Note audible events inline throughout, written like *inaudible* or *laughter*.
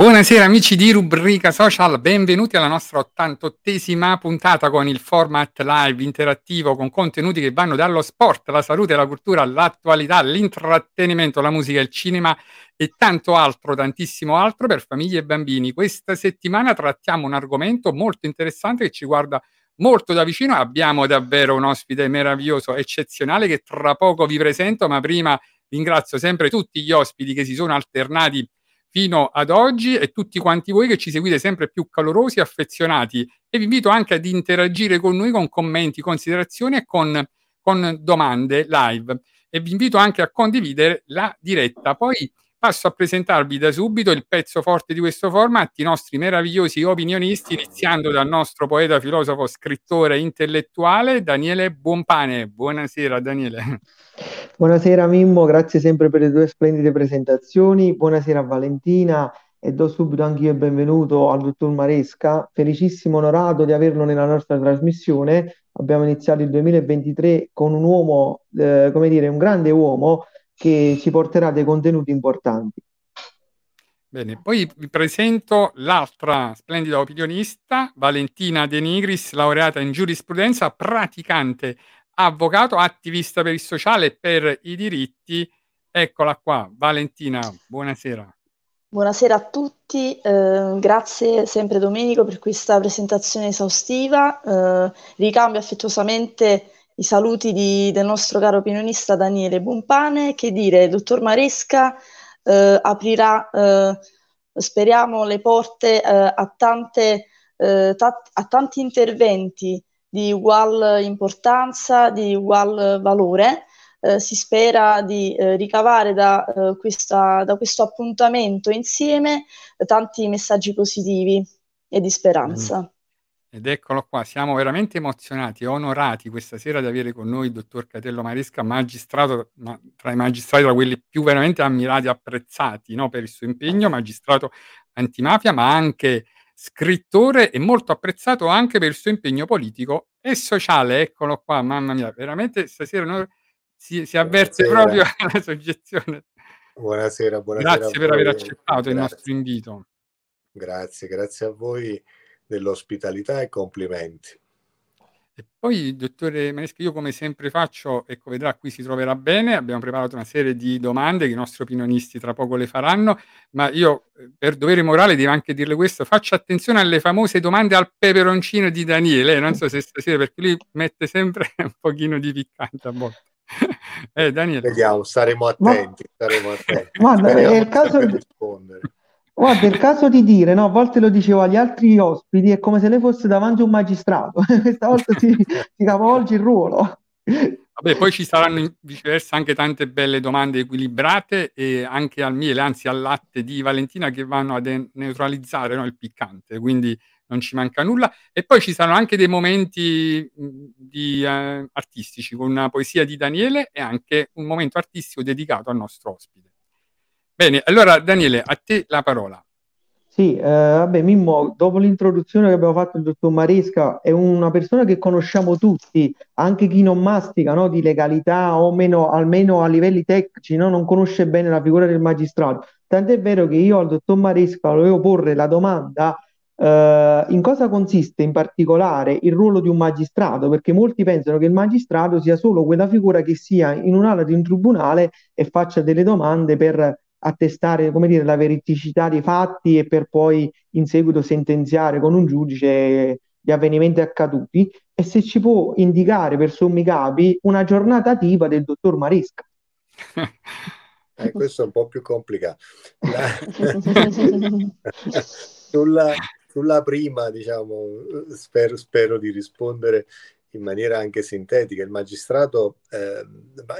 Buonasera amici di Rubrica Social, benvenuti alla nostra 88esima puntata con il format live interattivo con contenuti che vanno dallo sport, la salute, la cultura, l'attualità, l'intrattenimento, la musica, il cinema e tanto altro, tantissimo altro per famiglie e bambini. Questa settimana trattiamo un argomento molto interessante che ci guarda molto da vicino. Abbiamo davvero un ospite meraviglioso, eccezionale che tra poco vi presento, ma prima ringrazio sempre tutti gli ospiti che si sono alternati fino ad oggi e tutti quanti voi che ci seguite sempre più calorosi e affezionati e vi invito anche ad interagire con noi con commenti, considerazioni e con, con domande live e vi invito anche a condividere la diretta. Poi passo a presentarvi da subito il pezzo forte di questo format, i nostri meravigliosi opinionisti, iniziando dal nostro poeta, filosofo, scrittore, intellettuale Daniele Buonpane. Buonasera Daniele. Buonasera Mimmo, grazie sempre per le tue splendide presentazioni. Buonasera Valentina e do subito anche io il benvenuto al dottor Maresca. Felicissimo onorato di averlo nella nostra trasmissione. Abbiamo iniziato il 2023 con un uomo, eh, come dire, un grande uomo che ci porterà dei contenuti importanti. Bene, poi vi presento l'altra splendida opinionista, Valentina De Nigris, laureata in giurisprudenza, praticante avvocato, attivista per il sociale e per i diritti. Eccola qua, Valentina, buonasera. Buonasera a tutti, eh, grazie sempre Domenico per questa presentazione esaustiva. Eh, ricambio affettuosamente i saluti di, del nostro caro opinionista Daniele Bumpane, che dire, dottor Maresca eh, aprirà, eh, speriamo, le porte eh, a, tante, eh, ta- a tanti interventi di ugual importanza, di ugual valore. Eh, si spera di eh, ricavare da, questa, da, questo appuntamento insieme tanti messaggi positivi e di speranza. Mm. Ed eccolo qua, siamo veramente emozionati e onorati questa sera di avere con noi il dottor Catello Maresca, magistrato, ma tra i magistrati, tra quelli più veramente ammirati e apprezzati no, per il suo impegno, magistrato antimafia, ma anche scrittore e molto apprezzato anche per il suo impegno politico e sociale. Eccolo qua, mamma mia, veramente stasera noi si, si avverte proprio *laughs* la soggezione. Buonasera, buonasera. Grazie per aver accettato grazie. il nostro invito. Grazie, grazie a voi dell'ospitalità e complimenti. E poi, dottore Maneschi, io come sempre faccio, ecco, vedrà, qui si troverà bene, abbiamo preparato una serie di domande che i nostri opinionisti tra poco le faranno, ma io, eh, per dovere morale, devo anche dirle questo, faccio attenzione alle famose domande al peperoncino di Daniele, non so se stasera, perché lui mette sempre *laughs* un pochino di piccante a volte. *laughs* eh, Daniele. Vediamo, staremo attenti, ma... staremo attenti. Guarda, è il caso... Di rispondere. Guarda, il caso di dire, no, a volte lo dicevo agli altri ospiti, è come se lei fosse davanti a un magistrato, *laughs* questa volta si, si capovolge il ruolo. Vabbè, poi ci saranno viceversa anche tante belle domande equilibrate e anche al miele, anzi al latte di Valentina che vanno a de- neutralizzare no, il piccante, quindi non ci manca nulla. E poi ci saranno anche dei momenti di, eh, artistici con una poesia di Daniele e anche un momento artistico dedicato al nostro ospite. Bene, allora Daniele, a te la parola. Sì, eh, vabbè, Mimmo, dopo l'introduzione che abbiamo fatto il dottor Maresca, è una persona che conosciamo tutti, anche chi non mastica, no, di legalità o meno, almeno a livelli tecnici, no, non conosce bene la figura del magistrato. Tant'è vero che io al dottor Maresca volevo porre la domanda eh, in cosa consiste in particolare il ruolo di un magistrato, perché molti pensano che il magistrato sia solo quella figura che sia in un'ala di un tribunale e faccia delle domande per attestare come dire, la veridicità dei fatti e per poi in seguito sentenziare con un giudice gli avvenimenti accaduti e se ci può indicare per sommi capi una giornata tipo del dottor Maresca. Eh, questo è un po' più complicato. La... *laughs* sulla, sulla, prima, diciamo, spero, spero, di rispondere in maniera anche sintetica. Il magistrato, eh,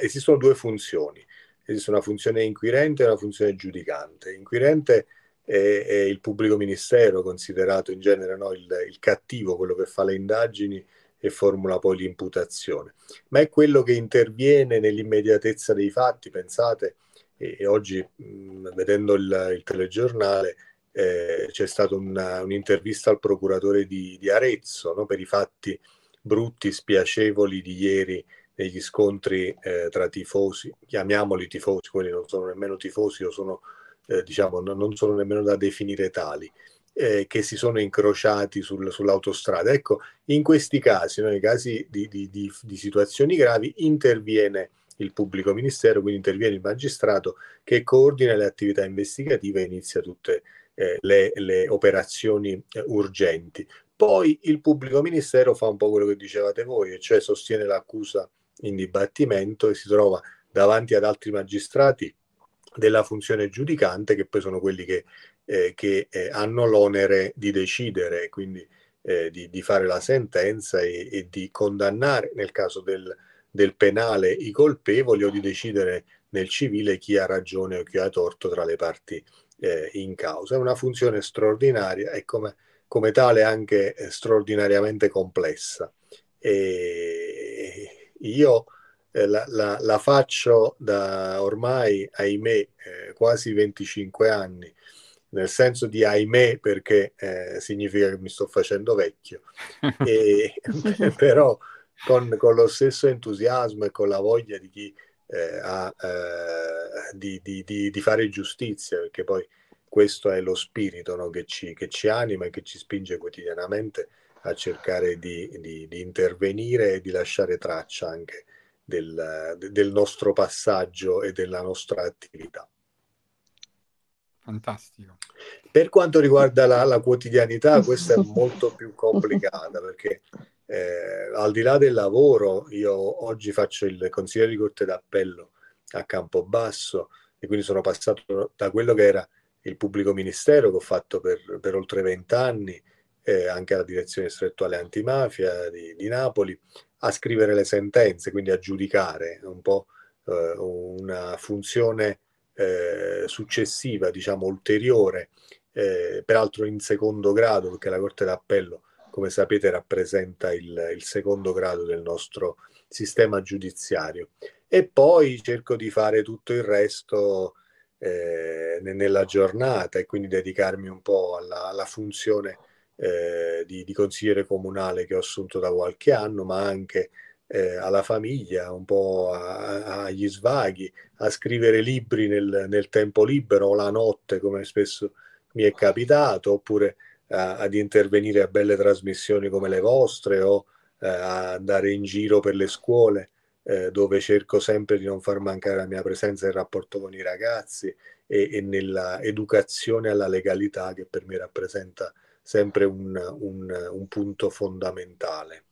esistono due funzioni esiste una funzione inquirente e una funzione giudicante. Inquirente è, è il pubblico ministero, considerato in genere no, il, il cattivo, quello che fa le indagini e formula poi l'imputazione, ma è quello che interviene nell'immediatezza dei fatti. Pensate, e, e oggi mh, vedendo il, il telegiornale eh, c'è stata una, un'intervista al procuratore di, di Arezzo no, per i fatti brutti, spiacevoli di ieri negli scontri eh, tra tifosi, chiamiamoli tifosi, quelli non sono nemmeno tifosi o sono, eh, diciamo, non sono nemmeno da definire tali, eh, che si sono incrociati sul, sull'autostrada. Ecco, in questi casi, no, nei casi di, di, di, di situazioni gravi, interviene il pubblico ministero, quindi interviene il magistrato che coordina le attività investigative e inizia tutte eh, le, le, operazioni eh, urgenti. Poi il pubblico ministero fa un po' quello che dicevate voi, cioè sostiene l'accusa in dibattimento e si trova davanti ad altri magistrati della funzione giudicante che poi sono quelli che, eh, che eh, hanno l'onere di decidere, quindi eh, di, di, fare la sentenza e, e, di condannare nel caso del, del, penale i colpevoli o di decidere nel civile chi ha ragione o chi ha torto tra le parti eh, in causa. È una funzione straordinaria e come, come tale anche eh, straordinariamente complessa. E, io eh, la, la, la, faccio da ormai, ahimè, eh, quasi 25 anni, nel senso di ahimè perché eh, significa che mi sto facendo vecchio, *laughs* e, *laughs* però con, con, lo stesso entusiasmo e con la voglia di chi eh, ha eh, di, di, di, di, fare giustizia, perché poi questo è lo spirito no, che, ci, che ci anima e che ci spinge quotidianamente a cercare di, di, di intervenire e di lasciare traccia anche del, del, nostro passaggio e della nostra attività. Fantastico. Per quanto riguarda la, la quotidianità, questa è molto più complicata perché eh, al di là del lavoro, io oggi faccio il consigliere di Corte d'Appello a Campobasso e quindi sono passato da quello che era il pubblico ministero che ho fatto per, per oltre vent'anni eh, anche alla direzione distrettuale antimafia di, di, Napoli, a scrivere le sentenze, quindi a giudicare un po' eh, una funzione eh, successiva, diciamo ulteriore, eh, peraltro in secondo grado, perché la Corte d'Appello, come sapete, rappresenta il, il secondo grado del nostro sistema giudiziario. E poi cerco di fare tutto il resto eh, nella giornata e quindi dedicarmi un po' alla, alla funzione eh, di, di, consigliere comunale che ho assunto da qualche anno, ma anche eh, alla famiglia, un po' a, agli svaghi, a scrivere libri nel, nel, tempo libero o la notte, come spesso mi è capitato, oppure a, ad intervenire a belle trasmissioni come le vostre o eh, a andare in giro per le scuole. Eh, dove cerco sempre di non far mancare la mia presenza nel rapporto con i ragazzi e, e nella educazione alla legalità che per me rappresenta sempre un, un, un punto fondamentale.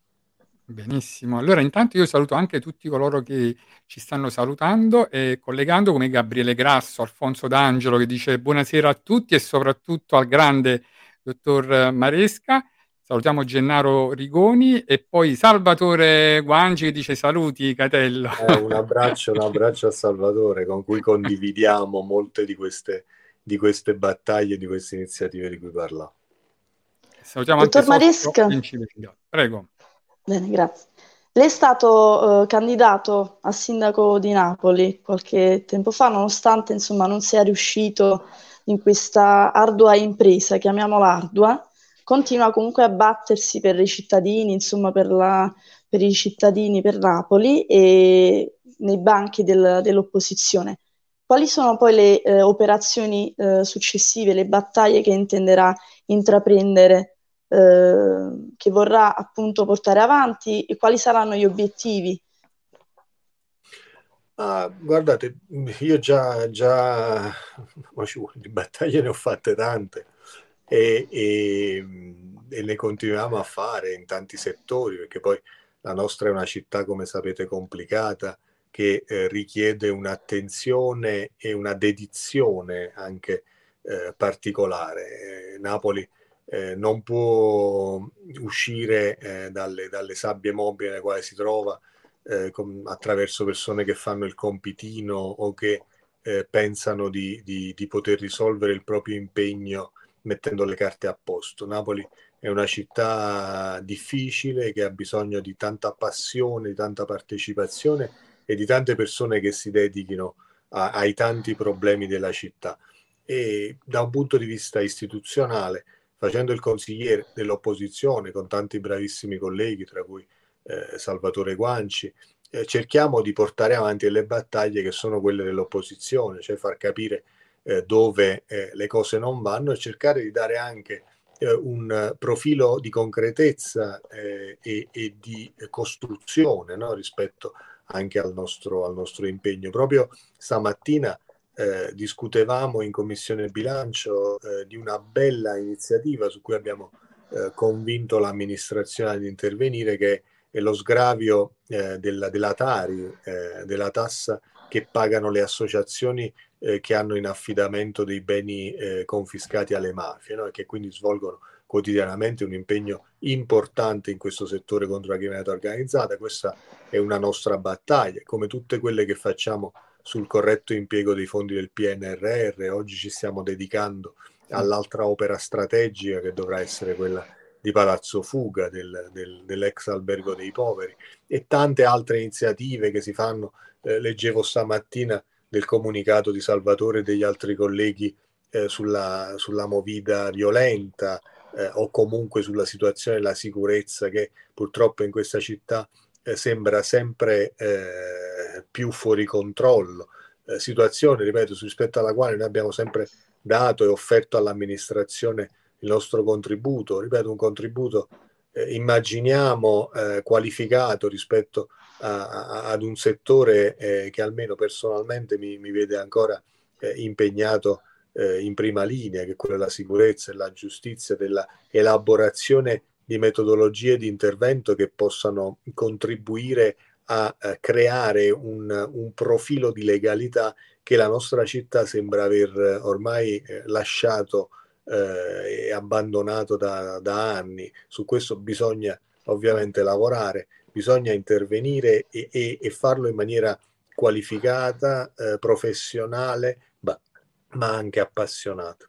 Benissimo, allora intanto io saluto anche tutti coloro che ci stanno salutando e collegando come Gabriele Grasso, Alfonso D'Angelo che dice buonasera a tutti e soprattutto al grande dottor Maresca. Salutiamo Gennaro Rigoni e poi Salvatore Guangi che dice saluti Catello. Eh, un abbraccio, un abbraccio a Salvatore con cui condividiamo molte di queste, di queste battaglie, di queste iniziative di cui parlavo. Salutiamo Dottor anche Maresca. Prego. Bene, grazie. Lei è stato eh, candidato a sindaco di Napoli qualche tempo fa, nonostante insomma, non sia riuscito in questa ardua impresa, chiamiamola ardua, continua comunque a battersi per i cittadini, insomma per, la, per i cittadini, per Napoli e nei banchi del, dell'opposizione. Quali sono poi le eh, operazioni eh, successive, le battaglie che intenderà intraprendere eh, che vorrà appunto portare avanti e quali saranno gli obiettivi? Ah, guardate, io già, già di battaglie ne ho fatte tante e, e, e le continuiamo a fare in tanti settori perché poi la nostra è una città, come sapete, complicata che eh, richiede un'attenzione e una dedizione anche eh, particolare. Napoli eh, non può uscire eh, dalle, dalle, sabbie mobili nelle quali si trova eh, con, attraverso persone che fanno il compitino o che eh, pensano di, di, di, poter risolvere il proprio impegno mettendo le carte a posto. Napoli è una città difficile che ha bisogno di tanta passione, di tanta partecipazione e di tante persone che si dedichino a, ai tanti problemi della città. E da un punto di vista istituzionale, facendo il consigliere dell'opposizione con tanti bravissimi colleghi, tra cui eh, Salvatore Guanci, eh, cerchiamo di portare avanti le battaglie che sono quelle dell'opposizione, cioè far capire eh, dove eh, le cose non vanno e cercare di dare anche eh, un profilo di concretezza eh, e, e, di costruzione no? rispetto anche al nostro, al nostro impegno. Proprio stamattina eh, discutevamo in Commissione Bilancio eh, di una bella iniziativa su cui abbiamo eh, convinto l'amministrazione ad intervenire, che è lo sgravio eh, della, della Tari, eh, della tassa che pagano le associazioni eh, che hanno in affidamento dei beni confiscati alle mafie no? e che quindi svolgono quotidianamente un impegno importante in questo settore contro la criminalità organizzata. Questa è una nostra battaglia, come tutte quelle che facciamo sul corretto impiego dei fondi del PNRR. Oggi ci stiamo dedicando all'altra opera strategica che dovrà essere quella di Palazzo Fuga, del, del, dell'ex albergo dei poveri e tante altre iniziative che si fanno. Eh, leggevo stamattina del comunicato di Salvatore e degli altri colleghi eh, sulla, sulla movida violenta eh, o comunque sulla situazione della sicurezza che purtroppo in questa città sembra sempre eh, più fuori controllo. Eh, situazione, ripeto, rispetto alla quale noi abbiamo sempre dato e offerto all'amministrazione il nostro contributo, ripeto, un contributo eh, immaginiamo eh, qualificato rispetto a, a, ad un settore eh, che almeno personalmente mi, mi vede ancora impegnato in prima linea, che è quella della sicurezza e la giustizia, della elaborazione di metodologie di intervento che possano contribuire a, a creare un, un, profilo di legalità che la nostra città sembra aver ormai eh, lasciato eh, e abbandonato da, da, anni. Su questo bisogna ovviamente lavorare, bisogna intervenire e, e, e farlo in maniera qualificata, eh, professionale, ma anche appassionata.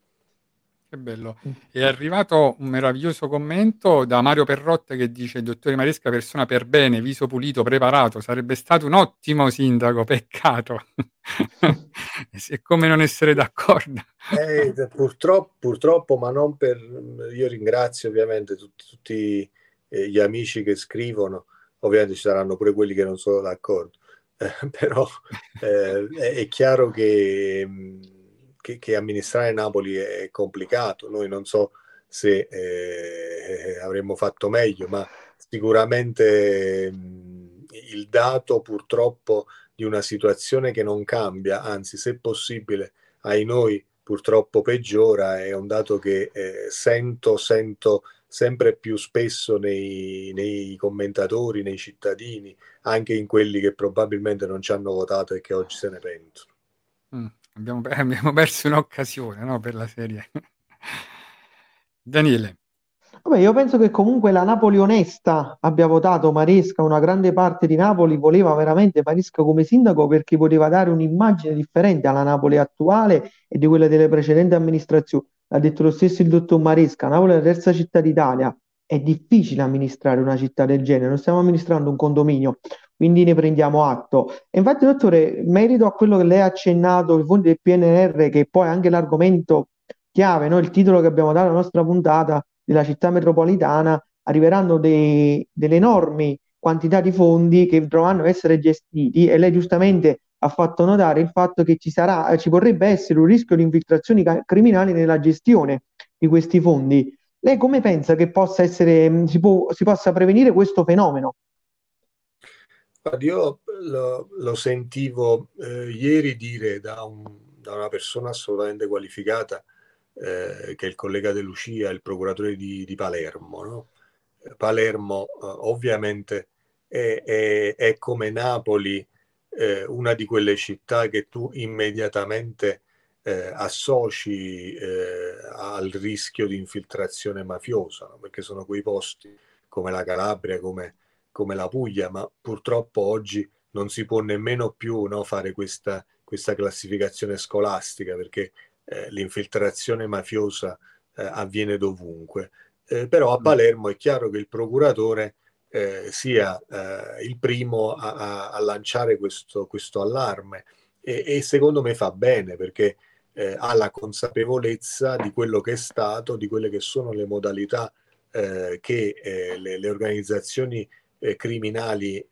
Che bello. È arrivato un meraviglioso commento da Mario Perrotte che dice: Dottore Maresca, persona per bene, viso pulito, preparato, sarebbe stato un ottimo sindaco, peccato. *laughs* è come non essere d'accordo. Eh, *laughs* purtroppo, purtroppo, ma non per. Io ringrazio ovviamente tutti, tutti eh, gli amici che scrivono, ovviamente ci saranno pure quelli che non sono d'accordo, *laughs* eh, però eh, è chiaro che. Che, che, amministrare Napoli è complicato. Noi non so se eh, avremmo fatto meglio, ma sicuramente mh, il dato purtroppo di una situazione che non cambia, anzi se possibile ai noi purtroppo peggiora, è un dato che eh, sento, sento sempre più spesso nei, nei, commentatori, nei cittadini, anche in quelli che probabilmente non ci hanno votato e che oggi se ne pentono. Mm. Abbiamo, *laughs* abbiamo perso un'occasione no, per la serie. Daniele. Vabbè, io penso che comunque la Napoli onesta abbia votato Maresca, una grande parte di Napoli voleva veramente Maresca come sindaco perché poteva dare un'immagine differente alla Napoli attuale e di quella delle precedenti amministrazioni. l'ha detto lo stesso il dottor Maresca, Napoli è la terza città d'Italia, è difficile amministrare una città del genere, non stiamo amministrando un condominio, quindi ne prendiamo atto. E infatti, dottore, merito a quello che lei ha accennato, i fondi del PNR, che poi è anche l'argomento chiave, no? il titolo che abbiamo dato alla nostra puntata della città metropolitana, arriveranno dei, delle enormi quantità di fondi che dovranno essere gestiti e lei giustamente ha fatto notare il fatto che ci, sarà, ci potrebbe essere un rischio di infiltrazioni criminali nella gestione di questi fondi. Lei come pensa che possa essere, si, può, si possa prevenire questo fenomeno? Io lo, lo sentivo eh, ieri dire da, un, da, una persona assolutamente qualificata, eh, che è il collega De Lucia, il procuratore di, di Palermo. No? Palermo eh, ovviamente è, è, è, come Napoli eh, una di quelle città che tu immediatamente eh, associ eh, al rischio di infiltrazione mafiosa, no? perché sono quei posti come la Calabria, come, come, la Puglia, ma purtroppo oggi non si può nemmeno più no, fare questa, questa, classificazione scolastica, perché eh, l'infiltrazione mafiosa eh, avviene dovunque. Eh, però a mm. Palermo è chiaro che il procuratore eh, sia eh, il primo a, a, a lanciare questo, questo allarme e, e, secondo me fa bene perché eh, ha la consapevolezza di quello che è stato, di quelle che sono le modalità eh, che le, le, organizzazioni eh, criminali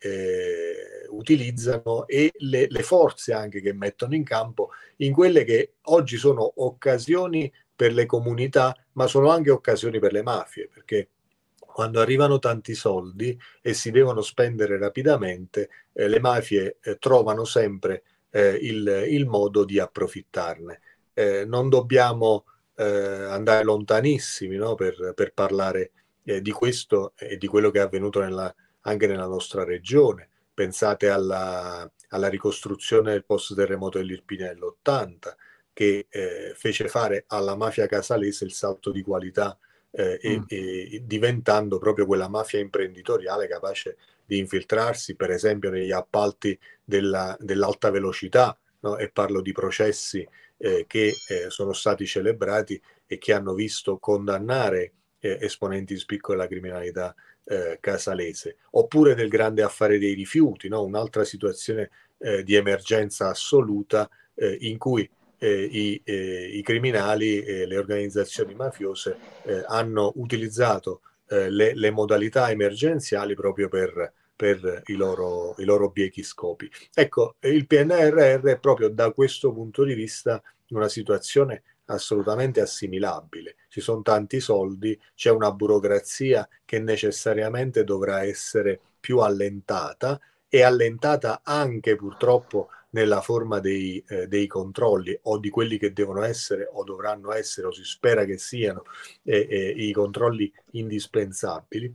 utilizzano e le, le forze anche che mettono in campo in quelle che oggi sono occasioni per le comunità, ma sono anche occasioni per le mafie, perché quando arrivano tanti soldi e si devono spendere rapidamente, eh, le mafie eh, trovano sempre eh, il, il, modo di approfittarne. Eh, non dobbiamo eh, andare lontanissimi no? per, per, parlare eh, di questo e di quello che è avvenuto nella, anche nella nostra regione. Pensate alla, alla ricostruzione del post terremoto dell'Irpina nell'80, che fece fare alla mafia casalese il salto di qualità eh, mm. e, e, diventando proprio quella mafia imprenditoriale capace di infiltrarsi, per esempio, negli appalti della, dell'alta velocità, no? e parlo di processi eh, che eh, sono stati celebrati e che hanno visto condannare eh, esponenti di spicco della criminalità eh, casalese, oppure del grande affare dei rifiuti, no? un'altra situazione eh, di emergenza assoluta in cui eh, i, eh, i, criminali e le organizzazioni mafiose eh, hanno utilizzato eh, le, le, modalità emergenziali proprio per, per i, loro, i loro biechi scopi. Ecco, il PNRR è proprio da questo punto di vista una situazione assolutamente assimilabile. Ci sono tanti soldi, c'è una burocrazia che necessariamente dovrà essere più allentata e allentata anche purtroppo nella forma dei, eh, dei, controlli o di quelli che devono essere o dovranno essere o si spera che siano eh, eh, i controlli indispensabili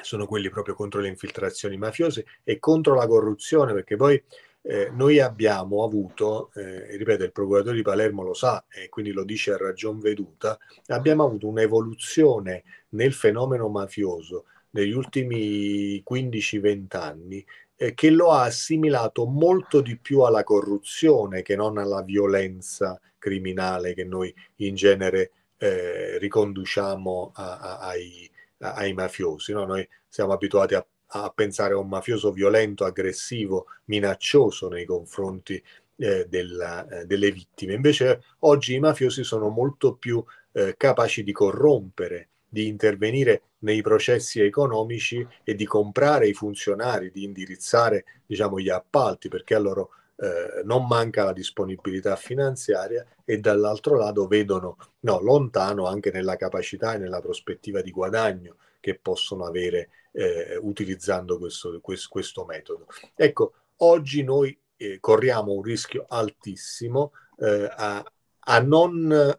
sono quelli proprio contro le infiltrazioni mafiose e contro la corruzione perché poi eh, noi abbiamo avuto, eh, ripeto, il procuratore di Palermo lo sa e quindi lo dice a ragion veduta, abbiamo avuto un'evoluzione nel fenomeno mafioso negli ultimi 15-20 anni eh, che lo ha assimilato molto di più alla corruzione che non alla violenza criminale che noi in genere eh, riconduciamo a, a, ai, ai, mafiosi. No? Noi siamo abituati a, pensare a un mafioso violento, aggressivo, minaccioso nei confronti eh, della, eh, delle vittime. Invece oggi i mafiosi sono molto più eh, capaci di corrompere, di intervenire nei processi economici e di comprare i funzionari, di indirizzare diciamo, gli appalti, perché a loro eh, non manca la disponibilità finanziaria e dall'altro lato vedono no, lontano anche nella capacità e nella prospettiva di guadagno che possono avere eh, utilizzando questo, questo, questo, metodo. Ecco, oggi noi eh, corriamo un rischio altissimo eh, a, a non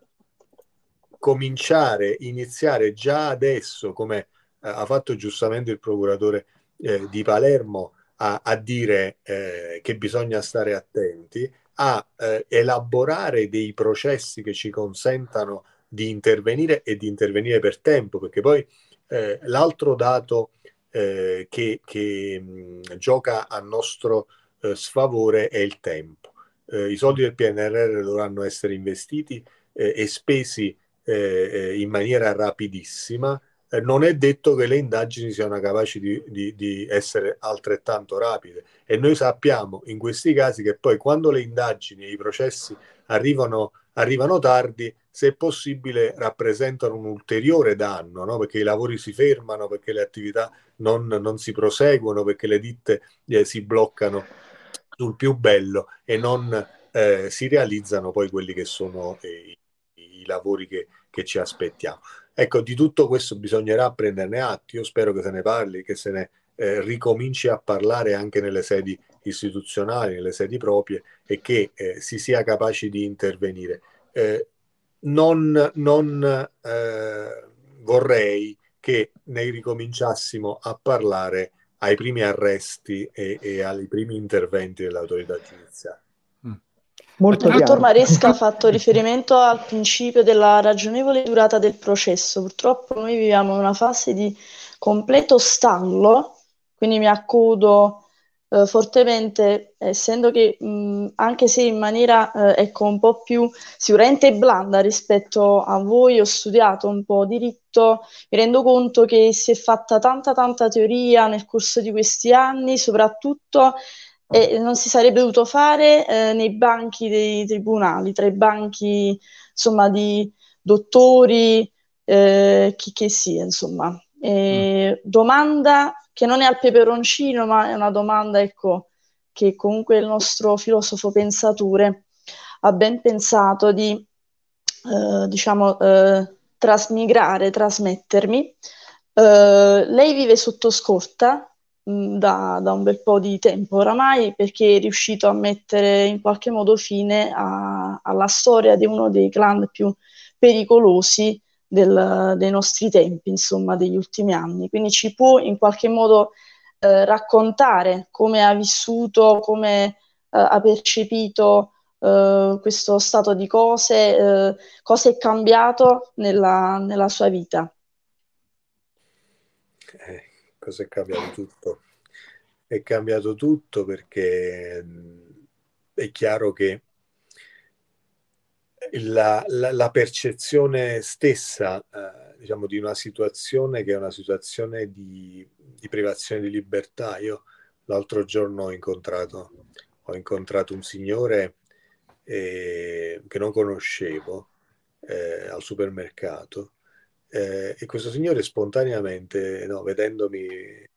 cominciare, iniziare già adesso, come eh, ha fatto giustamente il procuratore eh, di Palermo, a, a dire eh, che bisogna stare attenti, a elaborare dei processi che ci consentano di intervenire e di intervenire per tempo, perché poi eh, l'altro dato eh, che, che mh, gioca a nostro sfavore è il tempo. I soldi del PNRR dovranno essere investiti e spesi eh, in maniera rapidissima, eh, non è detto che le indagini siano capaci di, di, di, essere altrettanto rapide. E noi sappiamo in questi casi che poi quando le indagini e i processi arrivano, arrivano tardi, se possibile rappresentano un ulteriore danno, no? perché i lavori si fermano, perché le attività non, non si proseguono, perché le ditte eh, si bloccano sul più bello e non eh, si realizzano poi quelli che sono eh, i, i, lavori che, che, ci aspettiamo. Ecco, di tutto questo bisognerà prenderne atto, io spero che se ne parli, che se ne eh, ricominci a parlare anche nelle sedi istituzionali, nelle sedi proprie e che eh, si sia capaci di intervenire. Eh, non, non eh, vorrei che ne ricominciassimo a parlare ai primi arresti e, e ai primi interventi dell'autorità giudiziaria. Mm. Molto il dottor Maresca ha *laughs* fatto riferimento al principio della ragionevole durata del processo. Purtroppo noi viviamo in una fase di completo stallo, quindi mi accodo eh, fortemente, essendo che mh, anche se in maniera eh, ecco, un po' più sicuramente blanda rispetto a voi, ho studiato un po' diritto, mi rendo conto che si è fatta tanta tanta teoria nel corso di questi anni, soprattutto e non si sarebbe dovuto fare eh, nei banchi dei tribunali, tra i banchi insomma di dottori, eh, chi che sia, insomma. E, mm. Domanda che non è al peperoncino, ma è una domanda ecco, che comunque il nostro filosofo pensatore ha ben pensato di eh, diciamo, eh, trasmigrare, trasmettermi. Eh, lei vive sotto scorta mh, mm, da, da, un bel po' di tempo oramai perché è riuscito a mettere in qualche modo fine a, alla storia di uno dei clan più pericolosi del, dei nostri tempi, insomma, degli ultimi anni. Quindi ci può in qualche modo eh, raccontare come ha vissuto, come eh, ha percepito eh, questo stato di cose, eh, cosa è cambiato nella, nella sua vita. Eh, cosa è cambiato tutto? È cambiato tutto perché mm, è chiaro che la, la, la percezione stessa eh, diciamo, di una situazione che è una situazione di, di, privazione di libertà. Io l'altro giorno ho incontrato, ho incontrato un signore eh, che non conoscevo eh, al supermercato eh, e questo signore spontaneamente, no, vedendomi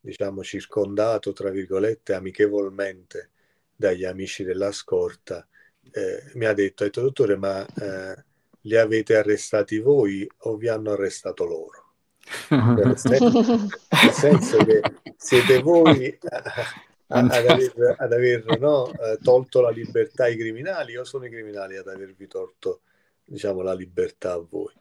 diciamo circondato, tra virgolette, amichevolmente dagli amici della scorta, eh, mi ha detto, ha detto dottore, ma eh, li avete arrestati voi o vi hanno arrestato loro? nel, senso, nel senso che siete voi ad aver, ad aver no, eh, tolto la libertà ai criminali o sono i criminali ad avervi tolto diciamo, la libertà a voi?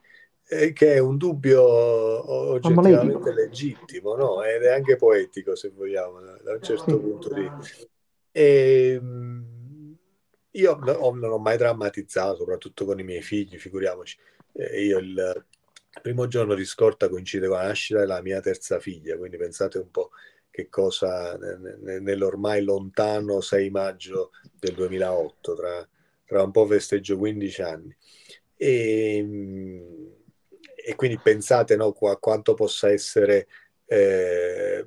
Eh, che è un dubbio oggettivamente legittimo no? ed è anche poetico se vogliamo da un certo punto di vista. Ehm, io non ho mai drammatizzato, soprattutto con i miei figli, figuriamoci. Eh, io il primo giorno di scorta coincide con la nascita della mia terza figlia, quindi pensate un po' che cosa nell'ormai lontano 6 maggio del 2008, tra, tra un po' festeggio 15 anni. E, e quindi pensate no, a quanto possa essere eh,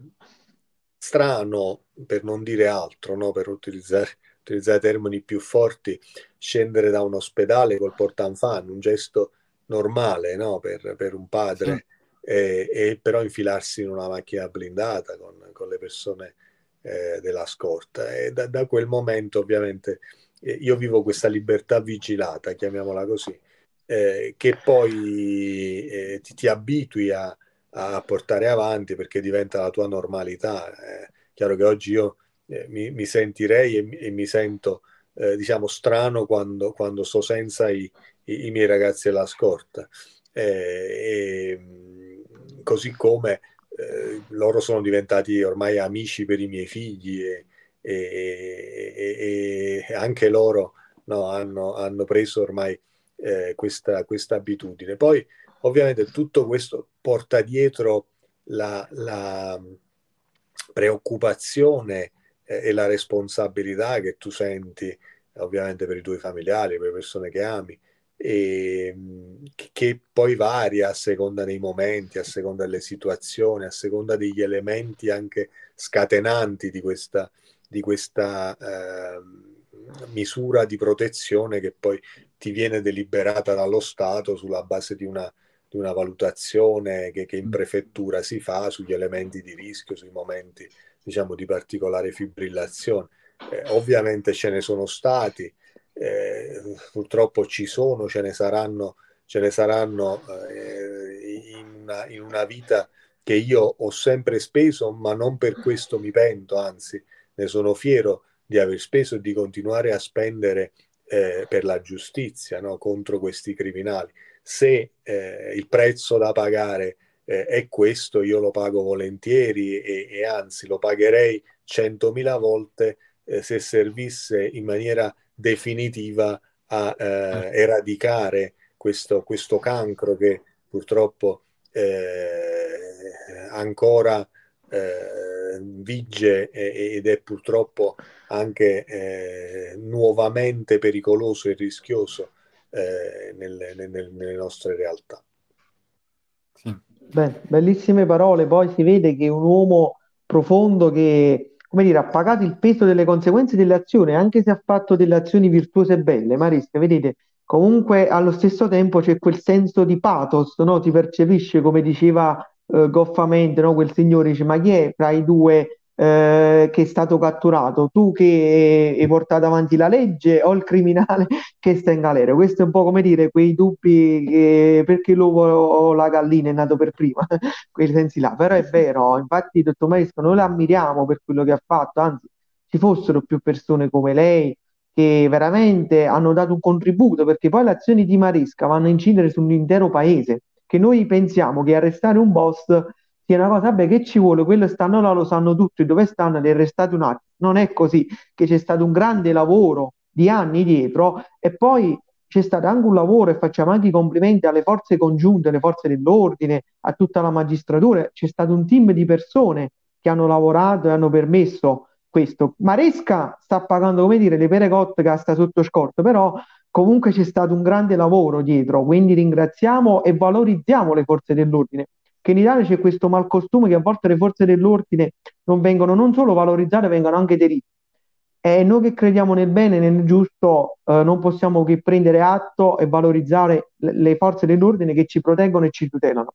strano, per non dire altro, no, per utilizzare utilizzare termini più forti, scendere da un ospedale col portanfan, un gesto normale no? per, per, un padre, sì. e, e, però infilarsi in una macchina blindata con, con le persone eh, della scorta. E da, da, quel momento ovviamente eh, io vivo questa libertà vigilata, chiamiamola così, eh, che poi eh, ti, ti, abitui a, a, portare avanti perché diventa la tua normalità. È chiaro che oggi io eh, mi, mi, sentirei e, e mi sento eh, diciamo strano quando, quando sto senza i, i, i, miei ragazzi alla scorta. Eh, e, così come eh, loro sono diventati ormai amici per i miei figli e, e, e anche loro no, hanno, hanno, preso ormai eh, questa, abitudine. Poi ovviamente tutto questo porta dietro la, la preoccupazione e la responsabilità che tu senti ovviamente per i tuoi familiari, per le persone che ami, e, che poi varia a seconda dei momenti, a seconda delle situazioni, a seconda degli elementi anche scatenanti di questa, di questa eh, misura di protezione che poi ti viene deliberata dallo Stato sulla base di una, di una valutazione che, che, in prefettura si fa sugli elementi di rischio, sui momenti diciamo, di particolare fibrillazione. Eh, ovviamente ce ne sono stati, eh, purtroppo ci sono, ce ne saranno, ce ne saranno eh, in, una, in, una, vita che io ho sempre speso, ma non per questo mi pento, anzi ne sono fiero di aver speso e di continuare a spendere eh, per la giustizia no? contro questi criminali. Se eh, il prezzo da pagare è questo, io lo pago volentieri e, e anzi lo pagherei centomila volte eh, se servisse in maniera definitiva a eh, mm. eradicare questo, questo, cancro che purtroppo eh, ancora eh, vige ed è purtroppo anche eh, nuovamente pericoloso e rischioso eh, nelle, nelle, nelle nostre realtà. Beh, bellissime parole, poi si vede che è un uomo profondo che come dire, ha pagato il peso delle conseguenze delle azioni, anche se ha fatto delle azioni virtuose e belle. Maresca, vedete, comunque allo stesso tempo c'è quel senso di pathos, no? Si percepisce, come diceva eh, goffamente, no? Quel signore dice, ma chi è tra i due eh, che è stato catturato, tu che hai portato avanti la legge o il criminale *laughs* che sta in galera. Questo è un po' come dire quei dubbi che perché l'uovo o la gallina è nato per prima, *laughs* quei sensi là. Però è vero, infatti, dottor Maestro, noi la ammiriamo per quello che ha fatto, anzi, ci fossero più persone come lei che veramente hanno dato un contributo, perché poi le azioni di Maresca vanno a incidere sull'intero paese, che noi pensiamo che arrestare un boss sia una cosa, vabbè, che ci vuole, quello stanno là, lo sanno tutti, dove stanno, li arrestate un attimo. Non è così, che c'è stato un grande lavoro di anni dietro e poi c'è stato anche un lavoro e facciamo anche i complimenti alle forze congiunte, alle forze dell'ordine, a tutta la magistratura, c'è stato un team di persone che hanno lavorato e hanno permesso questo. Maresca sta pagando, come dire, le pere cotte che sta sotto scorto, però comunque c'è stato un grande lavoro dietro, quindi ringraziamo e valorizziamo le forze dell'ordine che in Italia c'è questo malcostume che a volte le forze dell'ordine non vengono non solo valorizzate, vengono anche derite. E noi che crediamo nel bene e nel giusto eh, non possiamo che prendere atto e valorizzare le, forze dell'ordine che ci proteggono e ci tutelano.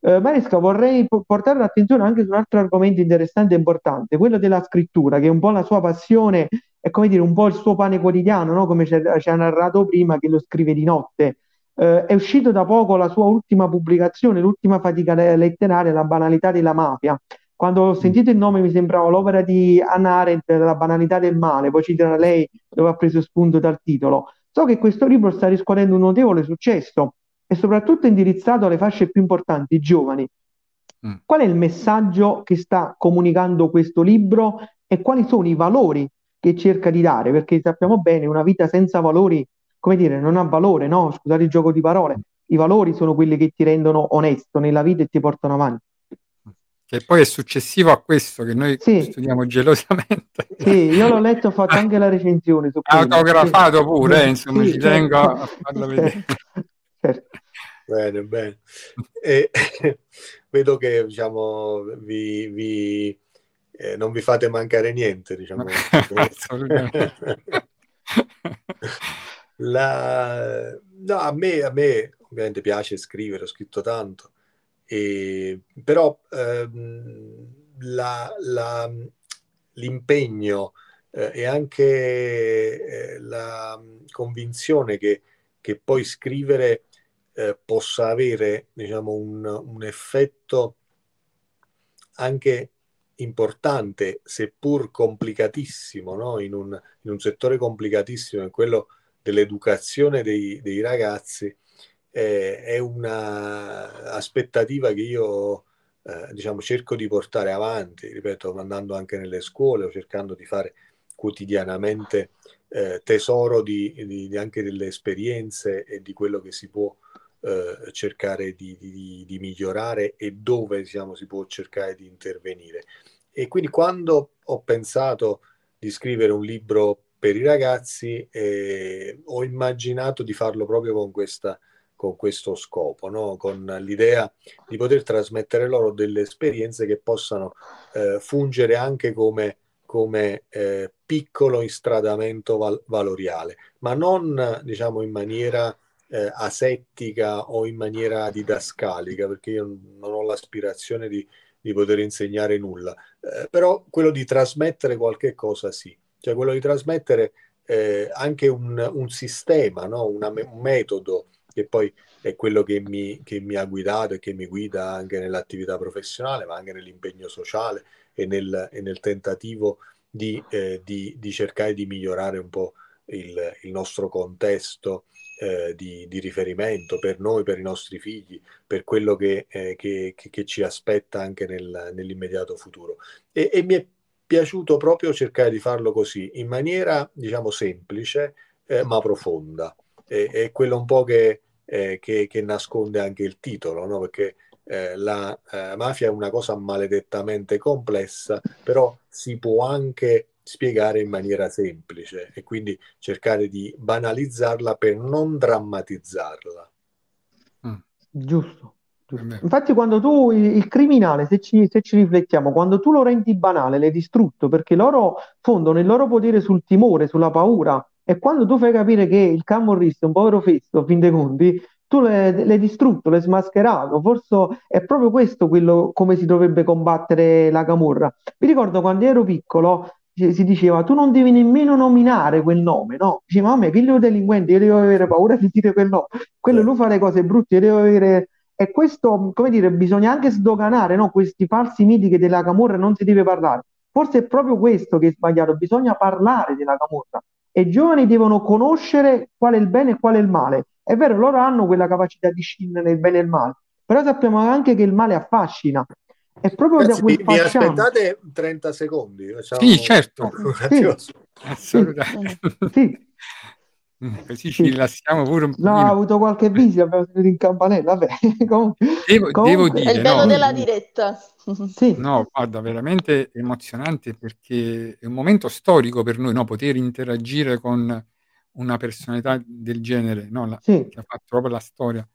Eh, Maresca, vorrei po- portare l'attenzione anche su un altro argomento interessante e importante, quello della scrittura, che è un po' la sua passione e come dire un po' il suo pane quotidiano, no? come ci ha narrato prima, che lo scrive di notte. Eh, è uscito da poco la sua ultima pubblicazione, l'ultima fatica letteraria, La banalità della mafia. Quando ho sentito il nome mi sembrava l'opera di Anna Arendt, La banalità del male, poi citerà lei dove ha preso spunto dal titolo. So che questo libro sta riscuotendo un notevole successo e soprattutto indirizzato alle fasce più importanti, i giovani. Mm. Qual è il messaggio che sta comunicando questo libro e quali sono i valori che cerca di dare? Perché sappiamo bene, una vita senza valori come dire, non ha valore, no? Scusate il gioco di parole. I valori sono quelli che ti rendono onesto nella vita e ti portano avanti. Che poi è successivo a questo che noi sì. studiamo gelosamente. Sì, io l'ho letto, ho fatto anche la recensione. Su Autografato sì. pure, eh, insomma, sì, ci certo. tengo a *laughs* farlo vedere. Certo. Bene, bene. E, *laughs* vedo che diciamo, vi, vi eh, non vi fate mancare niente, diciamo. *laughs* Assolutamente. La... No, a me, a me ovviamente piace scrivere, ho scritto tanto, e... però ehm, la, la, l'impegno eh, e anche eh, la convinzione che, che poi scrivere eh, possa avere diciamo, un, un effetto anche importante, seppur complicatissimo, no? in, un, in, un, settore complicatissimo, in quello dell'educazione dei, dei ragazzi eh, è un'aspettativa che io eh, diciamo, cerco di portare avanti, ripeto, andando anche nelle scuole o cercando di fare quotidianamente eh, tesoro di, di, anche delle esperienze e di quello che si può eh, cercare di, di, di, migliorare e dove diciamo, si può cercare di intervenire. E quindi quando ho pensato di scrivere un libro per i ragazzi eh, ho immaginato di farlo proprio con, questa, con questo scopo, no? con l'idea di poter trasmettere loro delle esperienze che possano eh, fungere anche come come eh, piccolo instradamento val- valoriale, ma non diciamo in maniera eh, asettica o in maniera didascalica, perché io non ho l'aspirazione di, di poter insegnare nulla, eh, però quello di trasmettere qualche cosa sì, cioè quello di trasmettere eh, anche un, un sistema, no? Una, un metodo che poi è quello che mi, che mi, ha guidato e che mi guida anche nell'attività professionale, ma anche nell'impegno sociale e nel, e nel tentativo di, eh, di, di, cercare di migliorare un po' il, il nostro contesto eh, di, di, riferimento per noi, per i nostri figli, per quello che, eh, che, che ci aspetta anche nel, nell'immediato futuro. E, e, mi è piaciuto proprio cercare di farlo così, in maniera, diciamo, semplice, eh, ma profonda. E, è quello un po' che, eh, che, nasconde anche il titolo, no? perché eh, la eh, mafia è una cosa maledettamente complessa, però si può anche spiegare in maniera semplice e quindi cercare di banalizzarla per non drammatizzarla. Mm. Giusto. Infatti, quando tu il, criminale, se ci, se ci, riflettiamo, quando tu lo rendi banale, l'hai distrutto perché loro fondano il loro potere sul timore, sulla paura. E quando tu fai capire che il camorrista è un povero festo, fin dei conti, tu l'hai, l'hai distrutto, l'hai smascherato. Forse è proprio questo quello come si dovrebbe combattere la camorra. Mi ricordo quando ero piccolo si diceva tu non devi nemmeno nominare quel nome, no? Diceva a me, figlio delinquente, io devo avere paura di dire quel nome. Quello lui fa le cose brutte, io devo avere... E questo, come dire, bisogna anche sdoganare no? questi falsi miti che della camorra non si deve parlare. Forse è proprio questo che è sbagliato, bisogna parlare della camorra. E i giovani devono conoscere qual è il bene e qual è il male è vero, loro hanno quella capacità di scindere il bene e il male, però sappiamo anche che il male affascina. È proprio Ragazzi, da quel mi, mi aspettate 30 secondi? Facciamo... Sì, certo. Sì. Assolutamente. Sì. Mm, così ci rilassiamo pure un po'. No, ha avuto qualche visita, abbiamo sentito in campanella. Vabbè, *laughs* comunque, devo, comunque... devo dire, è il bello no, della diretta. *laughs* Sì. No, guarda, veramente emozionante perché è un momento storico per noi, no? poter interagire con una personalità del genere, no? La, sì. che ha fatto proprio la storia.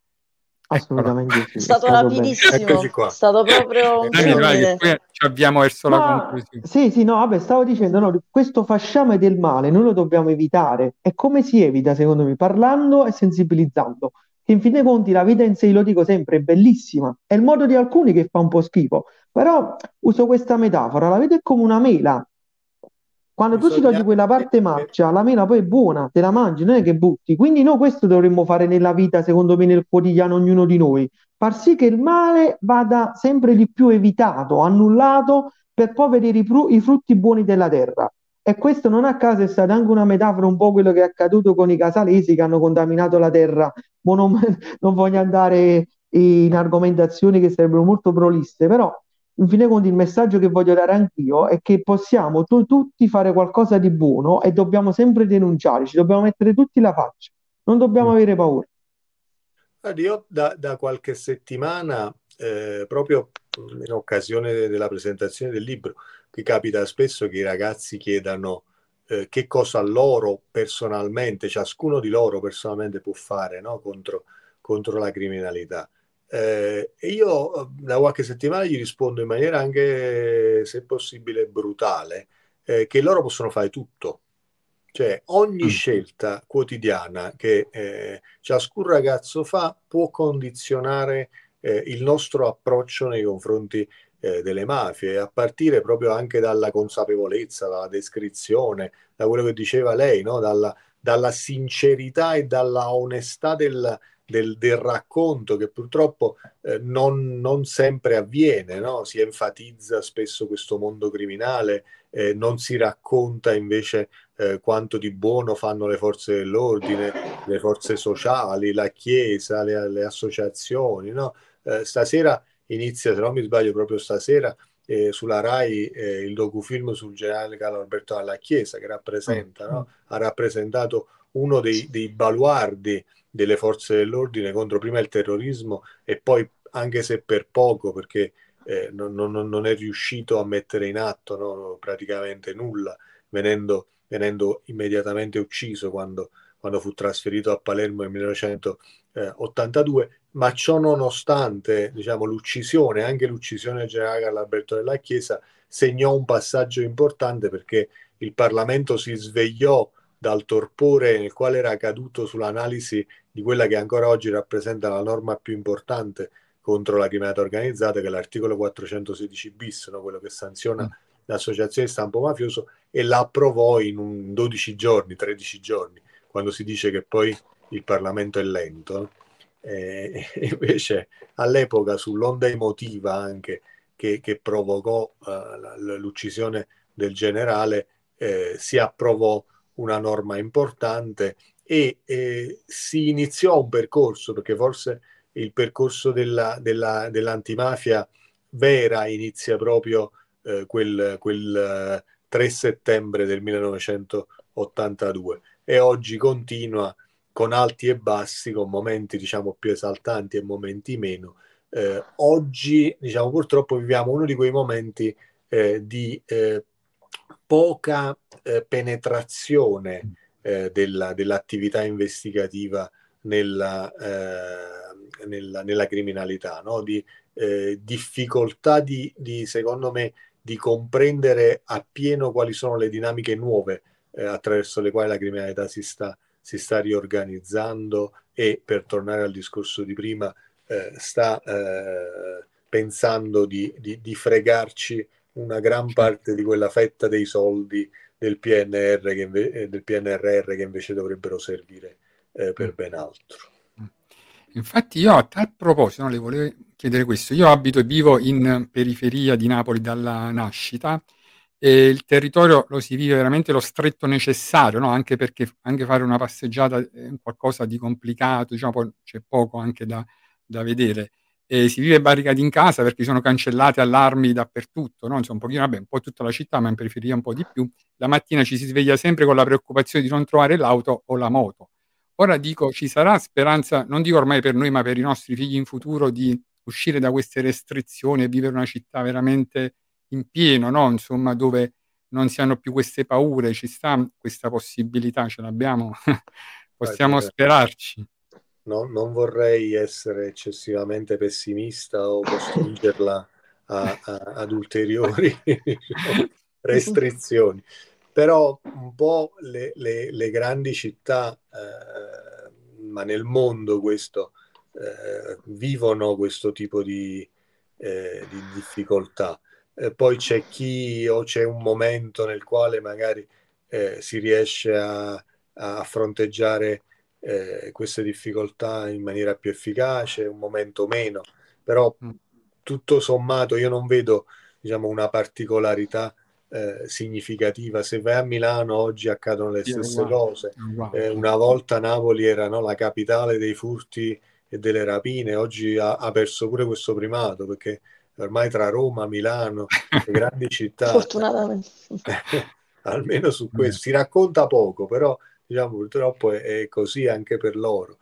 Assolutamente sì. È stato rapidissimo, è stato proprio un Dai, vai, poi ci abbiamo verso Ma, la conclusione. Sì, sì, no, vabbè, stavo dicendo, no, questo fasciame del male noi lo dobbiamo evitare. E come si evita, secondo me? Parlando e sensibilizzando. Che in fin dei conti la vita in sé, lo dico sempre, è bellissima. È il modo di alcuni che fa un po' schifo. Però uso questa metafora, la vita è come una mela quando tu ci togli quella parte marcia, la mela poi è buona, te la mangi, non è che butti. Quindi noi questo dovremmo fare nella vita, secondo me, nel quotidiano, ognuno di noi. Far sì che il male vada sempre di più evitato, annullato, per poi vedere i, fru- i frutti buoni della terra. E questo non a caso è stata anche una metafora, un po' quello che è accaduto con i casalesi che hanno contaminato la terra. Non, *laughs* non voglio andare in argomentazioni che sarebbero molto prolisse, però in fin dei conti il messaggio che voglio dare anch'io è che possiamo tu, tutti fare qualcosa di buono e dobbiamo sempre denunciare, ci dobbiamo mettere tutti la faccia, non dobbiamo mm. avere paura. Io da, da qualche settimana, eh, proprio in occasione della presentazione del libro, che capita spesso che i ragazzi chiedano eh, che cosa loro personalmente, ciascuno di loro personalmente può fare no? contro, contro la criminalità. Eh, e io da qualche settimana gli rispondo in maniera anche, se possibile, brutale, eh, che loro possono fare tutto. Cioè, ogni mm. scelta quotidiana che eh, ciascun ragazzo fa può condizionare eh, il nostro approccio nei confronti eh, delle mafie, a partire proprio anche dalla consapevolezza, dalla descrizione, da quello che diceva lei, no? dalla, dalla sincerità e dalla onestà del, del, del racconto che purtroppo eh, non, non, sempre avviene, no? si enfatizza spesso questo mondo criminale, eh, non si racconta invece eh, quanto di buono fanno le forze dell'ordine, le forze sociali, la Chiesa, le, le associazioni. No? Eh, stasera inizia, se non mi sbaglio, proprio stasera. Eh, sulla RAI eh, il docufilm sul generale Carlo Alberto dalla Chiesa che rappresenta, no? Mm. ha rappresentato uno dei, dei baluardi delle forze dell'ordine contro prima il terrorismo e poi, anche se per poco, perché eh, non, non, non, è riuscito a mettere in atto no, praticamente nulla, venendo venendo immediatamente ucciso quando, quando fu trasferito a Palermo nel 1982, ma ciò nonostante diciamo, l'uccisione, anche l'uccisione del generale Carlo Alberto della Chiesa, segnò un passaggio importante perché il Parlamento si svegliò dal torpore nel quale era caduto sull'analisi di quella che ancora oggi rappresenta la norma più importante contro la criminalità organizzata, che è l'articolo 416 bis, no? quello che sanziona mm. l'associazione di stampo mafioso, e la approvò in un 12 giorni, 13 giorni, quando si dice che poi il Parlamento è lento. No? *laughs* Invece all'epoca sull'onda emotiva anche che, che provocò uh, l'uccisione del generale eh, si approvò una norma importante e eh, si iniziò un percorso, perché forse il percorso della, della, dell'antimafia vera inizia proprio eh, quel, quel 3 eh, settembre del 1982 e oggi continua con alti e bassi, con momenti diciamo più esaltanti e momenti meno. Eh, oggi diciamo purtroppo viviamo uno di quei momenti eh, di eh, poca eh, penetrazione eh, della, dell'attività investigativa nella, eh, nella, nella criminalità, no? di eh, difficoltà di, di, secondo me, di comprendere appieno quali sono le dinamiche nuove eh, attraverso le quali la criminalità si sta, si sta riorganizzando e, per tornare al discorso di prima, eh, sta pensando di, di, di fregarci una gran parte di quella fetta dei soldi del, PNR che inve- eh, del PNRR che invece dovrebbero servire eh, per mm. ben altro. Infatti io a tal proposito no, le volevo chiedere questo, io abito e vivo in periferia di Napoli dalla nascita e il territorio lo si vive veramente lo stretto necessario, no? anche perché anche fare una passeggiata è qualcosa di complicato, diciamo, c'è poco anche da, da vedere e si vive barricati in casa perché sono cancellate allarmi dappertutto, no? Insomma, un pochino, vabbè, un po' tutta la città, ma in periferia un po' di più. La mattina ci si sveglia sempre con la preoccupazione di non trovare l'auto o la moto. Ora dico, ci sarà speranza, non dico ormai per noi, ma per i nostri figli in futuro, di uscire da queste restrizioni e vivere una città veramente in pieno, no? Insomma, dove non si hanno più queste paure, ci sta questa possibilità, ce l'abbiamo, *laughs* possiamo sperarci no, non vorrei essere eccessivamente pessimista o costringerla *laughs* a, a, ad ulteriori *laughs* restrizioni, però un po' le, le, le grandi città, eh, ma nel mondo questo, eh, vivono questo tipo di, eh, di difficoltà. poi c'è chi o c'è un momento nel quale magari eh, si riesce a, a fronteggiare eh, queste difficoltà in maniera più efficace, un momento meno, però mm. tutto sommato io non vedo diciamo, una particolarità eh, significativa. Se vai a Milano oggi accadono le stesse wow. cose. Eh, una volta Napoli era no, la capitale dei furti e delle rapine, oggi ha, ha, perso pure questo primato perché ormai tra Roma, Milano, *laughs* le grandi città, fortunatamente, *laughs* almeno su questo si racconta poco, però diciamo, purtroppo è, è così anche per loro.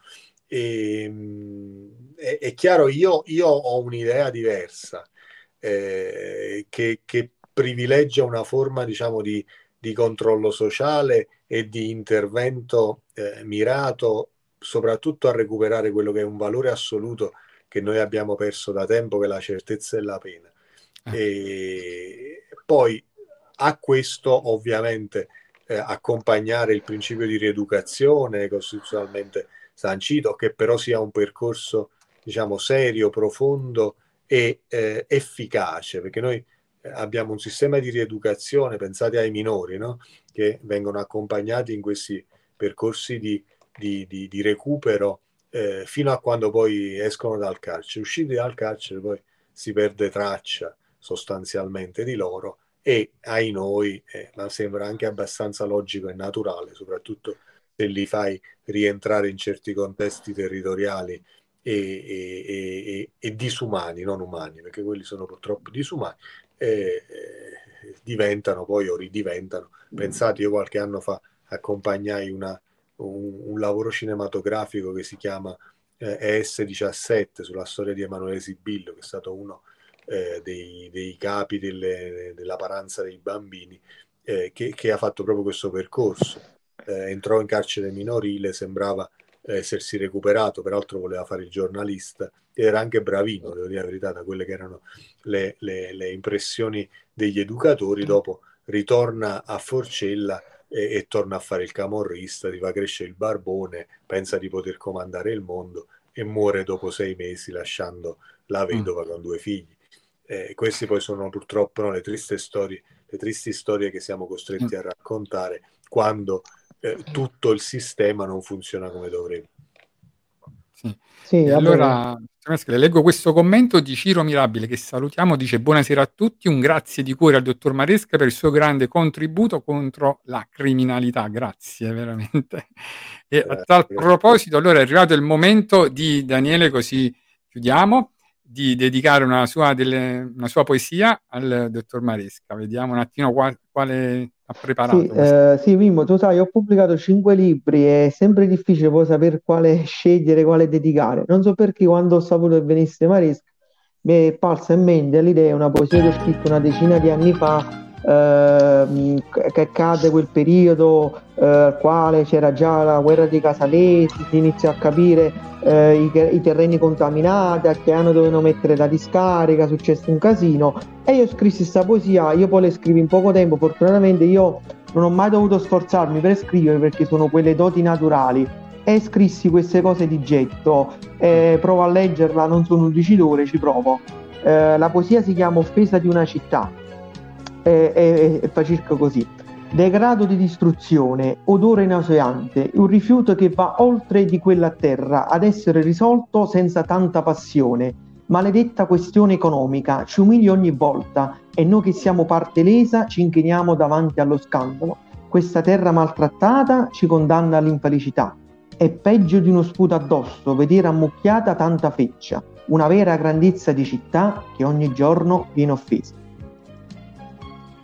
E, ehm, è, è, chiaro, io, io, ho un'idea diversa eh, che, che, privilegia una forma diciamo, di, di, controllo sociale e di intervento eh, mirato soprattutto a recuperare quello che è un valore assoluto che noi abbiamo perso da tempo, che è la certezza della pena. Eh. E poi a questo ovviamente eh, accompagnare il principio di rieducazione costituzionalmente sancito, che però sia un percorso diciamo serio, profondo e eh, efficace, perché noi eh, abbiamo un sistema di rieducazione, pensate ai minori, no? che vengono accompagnati in questi percorsi di, di, di, di recupero eh, fino a quando poi escono dal carcere. Usciti dal carcere poi si perde traccia sostanzialmente di loro e ai noi, eh, ma sembra anche abbastanza logico e naturale, soprattutto se li fai rientrare in certi contesti territoriali e, e, e, e disumani, non umani, perché quelli sono purtroppo disumani, eh, diventano poi o ridiventano. Pensate, io qualche anno fa accompagnai una, un, un, lavoro cinematografico che si chiama eh, ES17 sulla storia di Emanuele Sibillo, che è stato uno eh, dei, dei, capi delle, della paranza dei bambini eh, che, che, ha fatto proprio questo percorso. Eh, entrò in carcere minorile, sembrava essersi recuperato, peraltro voleva fare il giornalista ed era anche bravino, devo dire la verità, da quelle che erano le, le, le impressioni degli educatori, dopo ritorna a Forcella e, e, torna a fare il camorrista, ti fa crescere il barbone, pensa di poter comandare il mondo e muore dopo sei mesi lasciando la mm. vedova mm. con due figli. Eh, queste poi sono purtroppo no, le, tristi storie, le tristi storie che siamo costretti mm. a raccontare quando eh, tutto il sistema non funziona come dovrebbe. Sì. Sì, allora, le leggo questo commento di Ciro Mirabile che salutiamo, dice buonasera a tutti, un grazie di cuore al dottor Maresca per il suo grande contributo contro la criminalità, grazie veramente. E a tal proposito, allora è arrivato il momento di Daniele, così chiudiamo, di dedicare una sua, delle, una sua poesia al dottor Maresca. Vediamo un attimo qual, quale ha preparato. Sì, eh, sì, Mimmo, tu sai, ho pubblicato cinque libri, è sempre difficile poi sapere quale *laughs* scegliere, quale dedicare. Non so perché quando ho saputo che venisse Maresca mi è parsa in mente l'idea, una poesia che ho scritto una decina di anni fa Ehm, che cade quel periodo eh, quale c'era già la guerra dei casalesi, si inizia a capire eh, i, i, terreni contaminati, a che anno dovevano mettere la discarica, è successo un casino. E io scrissi questa poesia, io poi le scrivo in poco tempo, fortunatamente io non ho mai dovuto sforzarmi per scrivere perché sono quelle doti naturali. E scrissi queste cose di getto, eh, provo a leggerla, non sono un decidore, ci provo. Eh, la poesia si chiama Offesa di una città e, e, e fa circa così. Degrado di distruzione, odore nauseante, un rifiuto che va oltre di quella terra ad essere risolto senza tanta passione. Maledetta questione economica ci umilia ogni volta e noi che siamo parte lesa ci inchiniamo davanti allo scandalo. Questa terra maltrattata ci condanna all'infelicità. È peggio di uno sputo addosso vedere ammucchiata tanta feccia, una vera grandezza di città che ogni giorno viene offesa.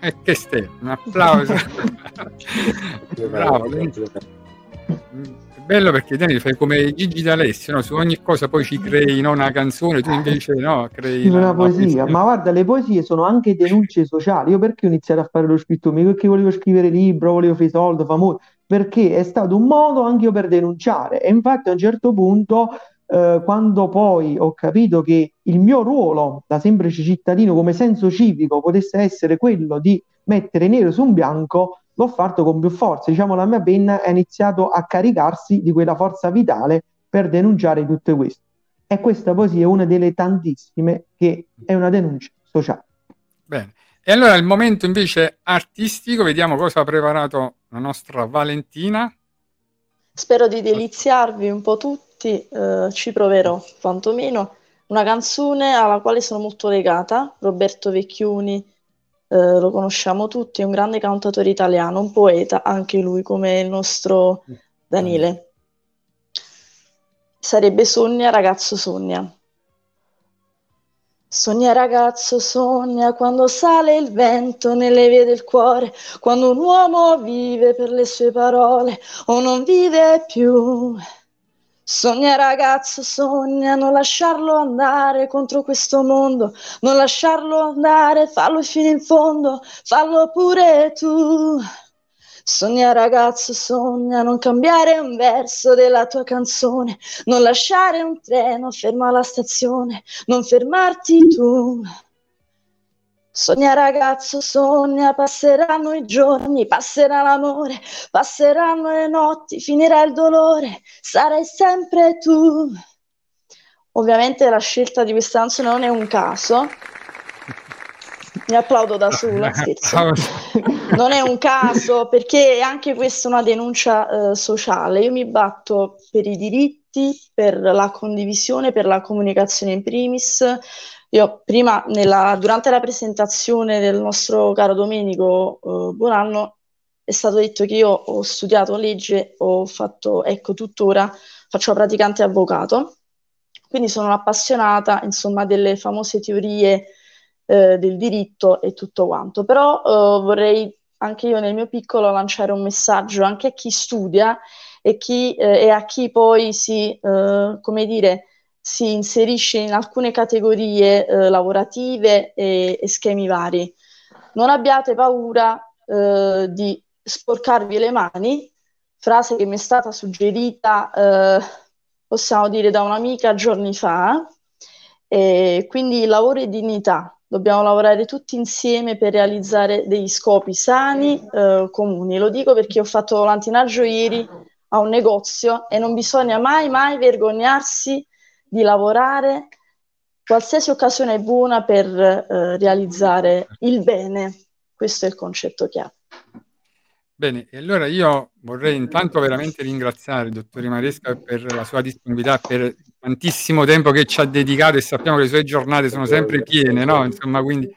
E che stai, un applauso. *laughs* Bravo. È bello perché te fai come Gigi D'Alessio, no? su ogni cosa poi ci crei no? una canzone, tu invece no, crei una, una poesia. Ma guarda, le poesie sono anche denunce sociali. Io perché ho iniziato a fare lo scrittore? Perché volevo scrivere libro, volevo fare soldi, famoso, perché è stato un modo anche io per denunciare. E infatti a un certo punto eh, quando poi ho capito che il mio ruolo da semplice cittadino come senso civico potesse essere quello di mettere nero su un bianco, l'ho fatto con più forza. Diciamo, la mia penna ha iniziato a caricarsi di quella forza vitale per denunciare tutto questo. E questa poesia è una delle tantissime che è una denuncia sociale. Bene. E allora il momento invece artistico, vediamo cosa ha preparato la nostra Valentina. Spero di deliziarvi un po' tutti tutti, eh, ci proverò quantomeno. Una canzone alla quale sono molto legata, Roberto Vecchiuni, eh, lo conosciamo tutti, è un grande cantatore italiano, un poeta, anche lui come il nostro Daniele. Sarebbe Sogna, ragazzo Sogna. Sogna ragazzo, sogna quando sale il vento nelle vie del cuore, quando un uomo vive per le sue parole o non vive più. Sogna ragazzo, sogna, non lasciarlo andare contro questo mondo, non lasciarlo andare, fallo fino in fondo, fallo pure tu. Sogna ragazzo, sogna, non cambiare un verso della tua canzone, non lasciare un treno fermo alla stazione, non fermarti tu. Sogna ragazzo, sogna, passeranno i giorni, passerà l'amore, passeranno le notti, finirà il dolore, sarai sempre tu. Ovviamente la scelta di questa canzone non è un caso. Mi applaudo da sola, *laughs* scherzo. *laughs* Non è un caso perché è anche questa una denuncia eh, sociale. Io mi batto per i diritti, per la condivisione, per la comunicazione in primis, io prima, nella, durante la presentazione del nostro caro Domenico eh, Buonanno, è stato detto che io ho studiato legge, ho fatto, ecco, tuttora faccio praticante avvocato, quindi sono appassionata, insomma, delle famose teorie eh, del diritto e tutto quanto. Però eh, vorrei anche io nel mio piccolo lanciare un messaggio anche a chi studia e, chi, eh, e a chi poi si, eh, come dire, si inserisce in alcune categorie eh, lavorative e, e, schemi vari. Non abbiate paura eh, di sporcarvi le mani, frase che mi è stata suggerita, eh, possiamo dire, da un'amica giorni fa. Quindi lavoro e dignità, dobbiamo lavorare tutti insieme per realizzare degli scopi sani, eh, comuni. Lo dico perché ho fatto volantinaggio ieri a un negozio e non bisogna mai, mai vergognarsi di lavorare. Qualsiasi occasione è buona per eh, realizzare il bene. Questo è il concetto chiave. Bene, e allora io vorrei intanto veramente ringraziare il dottore Maresca per la sua disponibilità, per tantissimo tempo che ci ha dedicato e sappiamo che le sue giornate sono sempre piene, no? Insomma, quindi...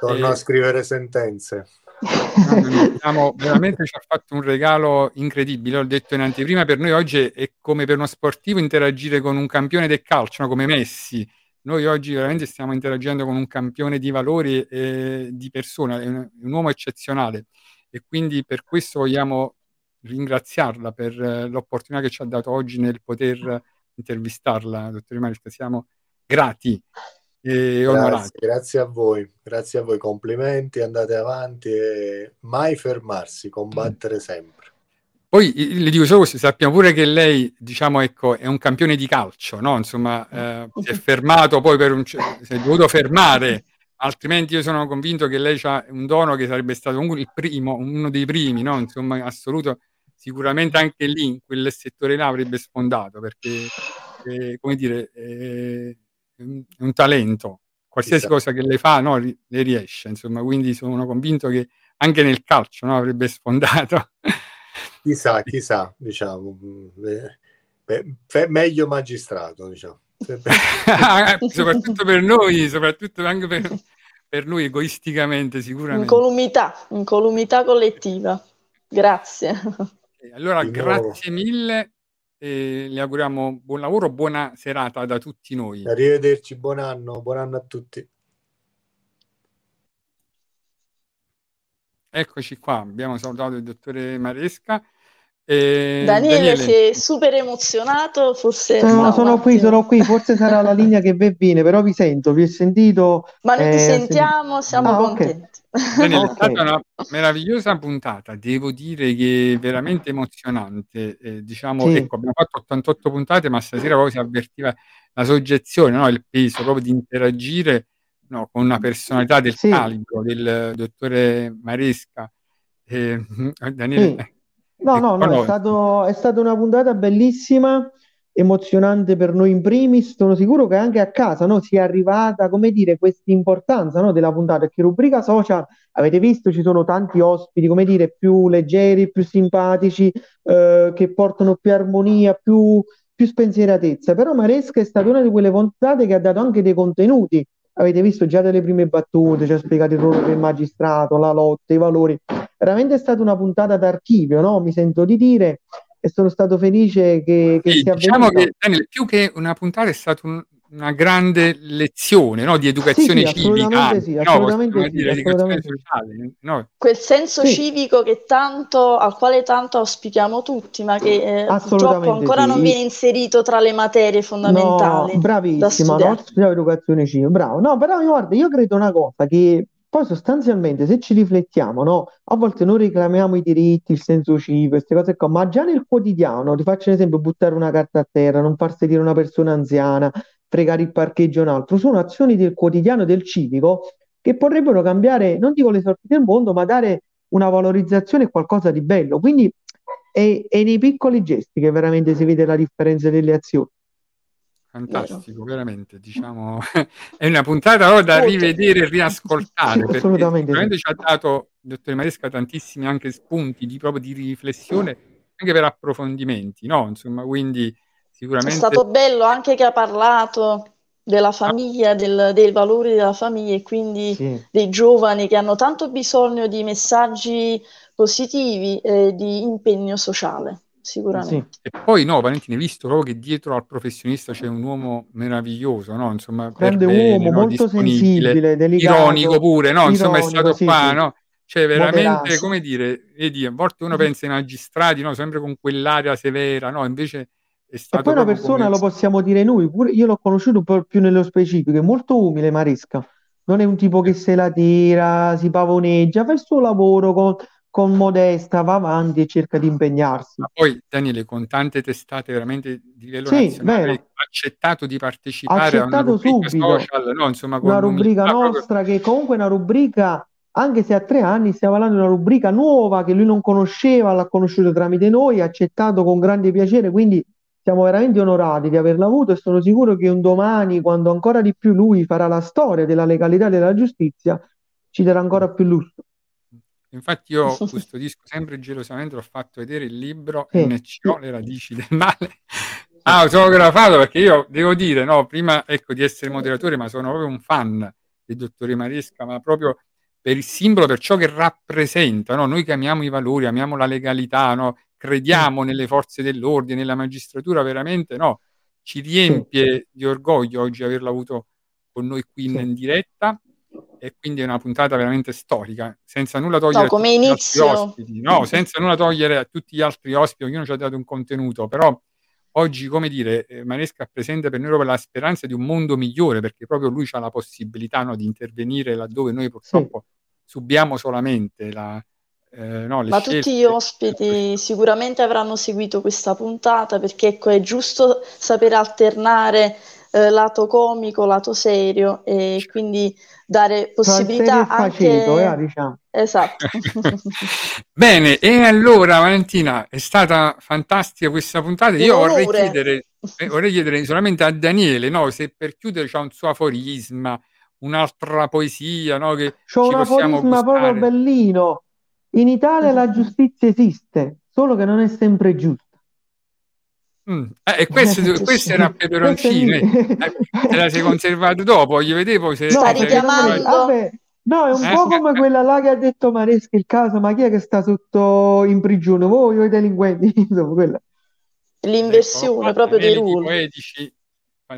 Torno eh, a scrivere sentenze. Diciamo, veramente ci ha fatto un regalo incredibile, l'ho detto in anteprima, per noi oggi è come per uno sportivo interagire con un campione del calcio, no? come Messi. Noi oggi veramente stiamo interagendo con un campione di valori e di persona, è un, un uomo eccezionale e quindi per questo vogliamo ringraziarla per eh, l'opportunità che ci ha dato oggi nel poter intervistarla, dottor Maresca. Siamo grati e onorati. Grazie, grazie a voi, grazie a voi, complimenti, andate avanti e mai fermarsi, combattere sempre. Poi le dico solo questo, sappiamo pure che lei, diciamo, ecco, è un campione di calcio, no? Insomma, eh, si è *laughs* fermato poi per un... si è dovuto fermare altrimenti io sono convinto che lei ha un dono che sarebbe stato un, il primo, uno dei primi, no? Insomma, in assoluto, sicuramente anche lì, in quel settore là, avrebbe sfondato, perché, eh, come dire, eh, è un talento. Qualsiasi esatto. cosa che lei fa, no, le riesce, insomma, quindi sono convinto che anche nel calcio, no, avrebbe sfondato. *laughs* chissà, chissà, diciamo, eh, meglio magistrato, diciamo. *laughs* soprattutto per noi, soprattutto anche per, *laughs* per noi egoisticamente sicuramente. Incolumità, incolumità collettiva. Grazie. Allora, grazie mille e le auguriamo buon lavoro, buona serata da tutti noi. Arrivederci, buon anno, buon anno a tutti. Eccoci qua, abbiamo salutato il dottore Maresca. Eh, Daniele, Daniele, si è super emozionato, forse... No, sono qui, sono qui, forse sarà la linea che vi viene, però vi sento, vi ho sentito... Ma noi eh, ti sentiamo, siamo ah, contenti. Okay. Daniele, okay. è stata una meravigliosa puntata, devo dire che è veramente emozionante. Eh, diciamo, sì. ecco, abbiamo fatto 88 puntate, ma stasera proprio si avvertiva la soggezione, no? il peso proprio di interagire no, con una personalità del sì. calibro del dottore Maresca. Eh, *laughs* Daniele... Sì No, no, no, è, stato, è stata una puntata bellissima, emozionante per noi in primis. Sono sicuro che anche a casa no, sia arrivata, come dire, questa importanza no, della puntata. Perché rubrica social, avete visto, ci sono tanti ospiti, come dire, più leggeri, più simpatici, eh, che portano più armonia, più, più spensieratezza. Però Maresca è stata una di quelle puntate che ha dato anche dei contenuti. Avete visto già delle prime battute, ci ha spiegato il ruolo del magistrato, la lotta, i valori veramente è stata una puntata d'archivio, no? Mi sento di dire e sono stato felice che, che sì, sia diciamo avvenuta. che Daniel, più che una puntata è stata un, una grande lezione no? di educazione sì, sì, civica, sì, assolutamente no, dire, assolutamente sociale, no? quel senso civico che tanto, al quale tanto auspichiamo tutti, ma che eh, purtroppo ancora non viene inserito tra le materie fondamentali. No, bravissima, no? educazione civica, bravo. No, però guarda, io credo una cosa che poi sostanzialmente, se ci riflettiamo, no? A volte noi reclamiamo i diritti, il senso civico, queste cose qua, ma già nel quotidiano, ti faccio un esempio, buttare una carta a terra, non far sedere una persona anziana, fregare il parcheggio un altro, sono azioni del quotidiano del civico che potrebbero cambiare, non dico le sorti del mondo, ma dare una valorizzazione e qualcosa di bello. Quindi è, è nei piccoli gesti che veramente si vede la differenza delle azioni. Fantastico, veramente, diciamo, *laughs* è una puntata no, da rivedere e riascoltare, perché sicuramente ci ha dato, il dottore Maresca, tantissimi anche spunti di, proprio di riflessione, anche per approfondimenti, no? Insomma, quindi sicuramente... È stato bello anche che ha parlato della famiglia, del, dei valori della famiglia e quindi sì. dei giovani che hanno tanto bisogno di messaggi positivi e di impegno sociale sicuramente. Sì. E poi no, Valentino, hai visto proprio che dietro al professionista c'è un uomo meraviglioso, no? Insomma, grande bene, uomo, no? molto sensibile, delicato, ironico pure, no? Ironico, Insomma, è stato sì, qua, sì. no? Cioè, veramente, Moderato. come dire, vedi, a volte uno pensa ai magistrati, no? Sempre con quell'aria severa, no? Invece è stato... E poi una persona, come... lo possiamo dire noi, pure io l'ho conosciuto un po' più nello specifico, è molto umile Maresca, non è un tipo che se la tira, si pavoneggia, fa il suo lavoro con, con modesta, va avanti e cerca di impegnarsi. Ma poi Daniele, con tante testate veramente di livello sì, nazionale, ha accettato di partecipare accettato a una social, no? Insomma, una rubrica nostra proprio... che comunque è una rubrica, anche se a tre anni stiamo parlando di una rubrica nuova che lui non conosceva, l'ha conosciuta tramite noi, ha accettato con grande piacere, quindi siamo veramente onorati di averla avuto e sono sicuro che un domani, quando ancora di più lui farà la storia della legalità e della giustizia, ci darà ancora più lustro. Infatti io *laughs* custodisco sempre gelosamente, ho fatto vedere il libro sì. NCO, le radici del male, ah, *laughs* autografato perché io devo dire, no, prima ecco, di essere moderatore, ma sono proprio un fan del dottore Maresca, ma proprio per il simbolo, per ciò che rappresenta, no? noi che amiamo i valori, amiamo la legalità, no? crediamo nelle forze dell'ordine, nella magistratura, veramente no? ci riempie di orgoglio oggi averlo avuto con noi qui in, in diretta e quindi è una puntata veramente storica, senza nulla togliere no, come inizio. ospiti, no, *laughs* senza nulla togliere a tutti gli altri ospiti, ognuno ci ha dato un contenuto, però oggi, come dire, eh, Manesca presenta per noi proprio la speranza di un mondo migliore, perché proprio lui ha la possibilità no, di intervenire laddove noi purtroppo sì. subiamo solamente la, eh, no, Ma scelte. tutti gli ospiti sicuramente avranno seguito questa puntata perché ecco, è giusto saper alternare eh, lato comico, lato serio e quindi dare possibilità anche... Eh, diciamo. Esatto. *laughs* Bene, e allora Valentina, è stata fantastica questa puntata. Io vorrei chiedere, eh, vorrei chiedere, solamente a Daniele, no, se per chiudere c'è un suo aforisma, un'altra poesia, no, che c'è un aforisma proprio bellino. In Italia la giustizia esiste, solo che non è sempre giusta. Mm. Eh, e questo, *laughs* questo era peperoncino, eh, te la sei conservato dopo, gli vedevo se... No, richiamando... Vabbè, no, è un eh, po' come quella là che ha detto Mareschi il caso, ma chi è che sta sotto in prigione? Voi o i delinquenti? *laughs* Insomma. L'inversione ecco, proprio dei ruoli. Poetici,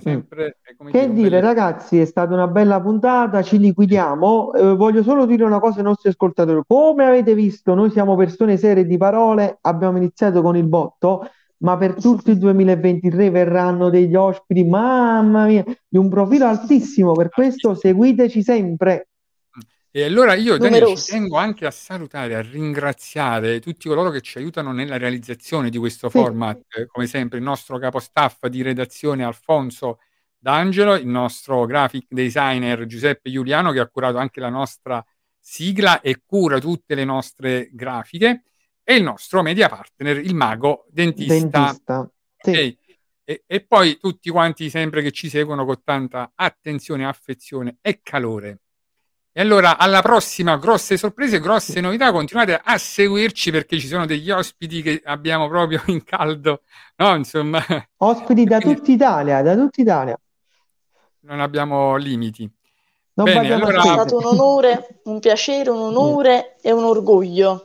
sempre, mm. Che dire, belle... ragazzi, è stata una bella puntata, ci liquidiamo. Eh, voglio solo dire una cosa ai nostri ascoltatori. Come avete visto, noi siamo persone serie di parole, abbiamo iniziato con il botto ma per tutto il 2023 verranno degli ospiti, mamma mia, di un profilo altissimo, per questo seguiteci sempre. E allora io Daniele, ci tengo anche a salutare, a ringraziare tutti coloro che ci aiutano nella realizzazione di questo sì. format, come sempre il nostro capostaff di redazione Alfonso D'Angelo, il nostro graphic designer Giuseppe Giuliano che ha curato anche la nostra sigla e cura tutte le nostre grafiche e il nostro media partner, il mago dentista. dentista. Sì. Okay. E, e, poi tutti quanti sempre che ci seguono con tanta attenzione, affezione e calore. E allora alla prossima, grosse sorprese, grosse novità, continuate a seguirci perché ci sono degli ospiti che abbiamo proprio in caldo, no? Insomma, ospiti da *laughs* tutta Italia, da tutta Italia. Non abbiamo limiti. Non Bene, allora... È stato un onore, un piacere, un onore mm. e un orgoglio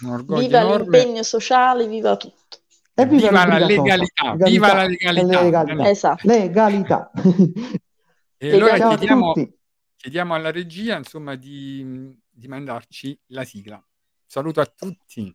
viva enorme. l'impegno sociale, viva tutto. E viva, viva la legalità, legalità, viva la legalità. legalità. Esatto. legalità. *laughs* e allora chiediamo, chiediamo, alla regia insomma, di, di mandarci la sigla. Saluto a tutti.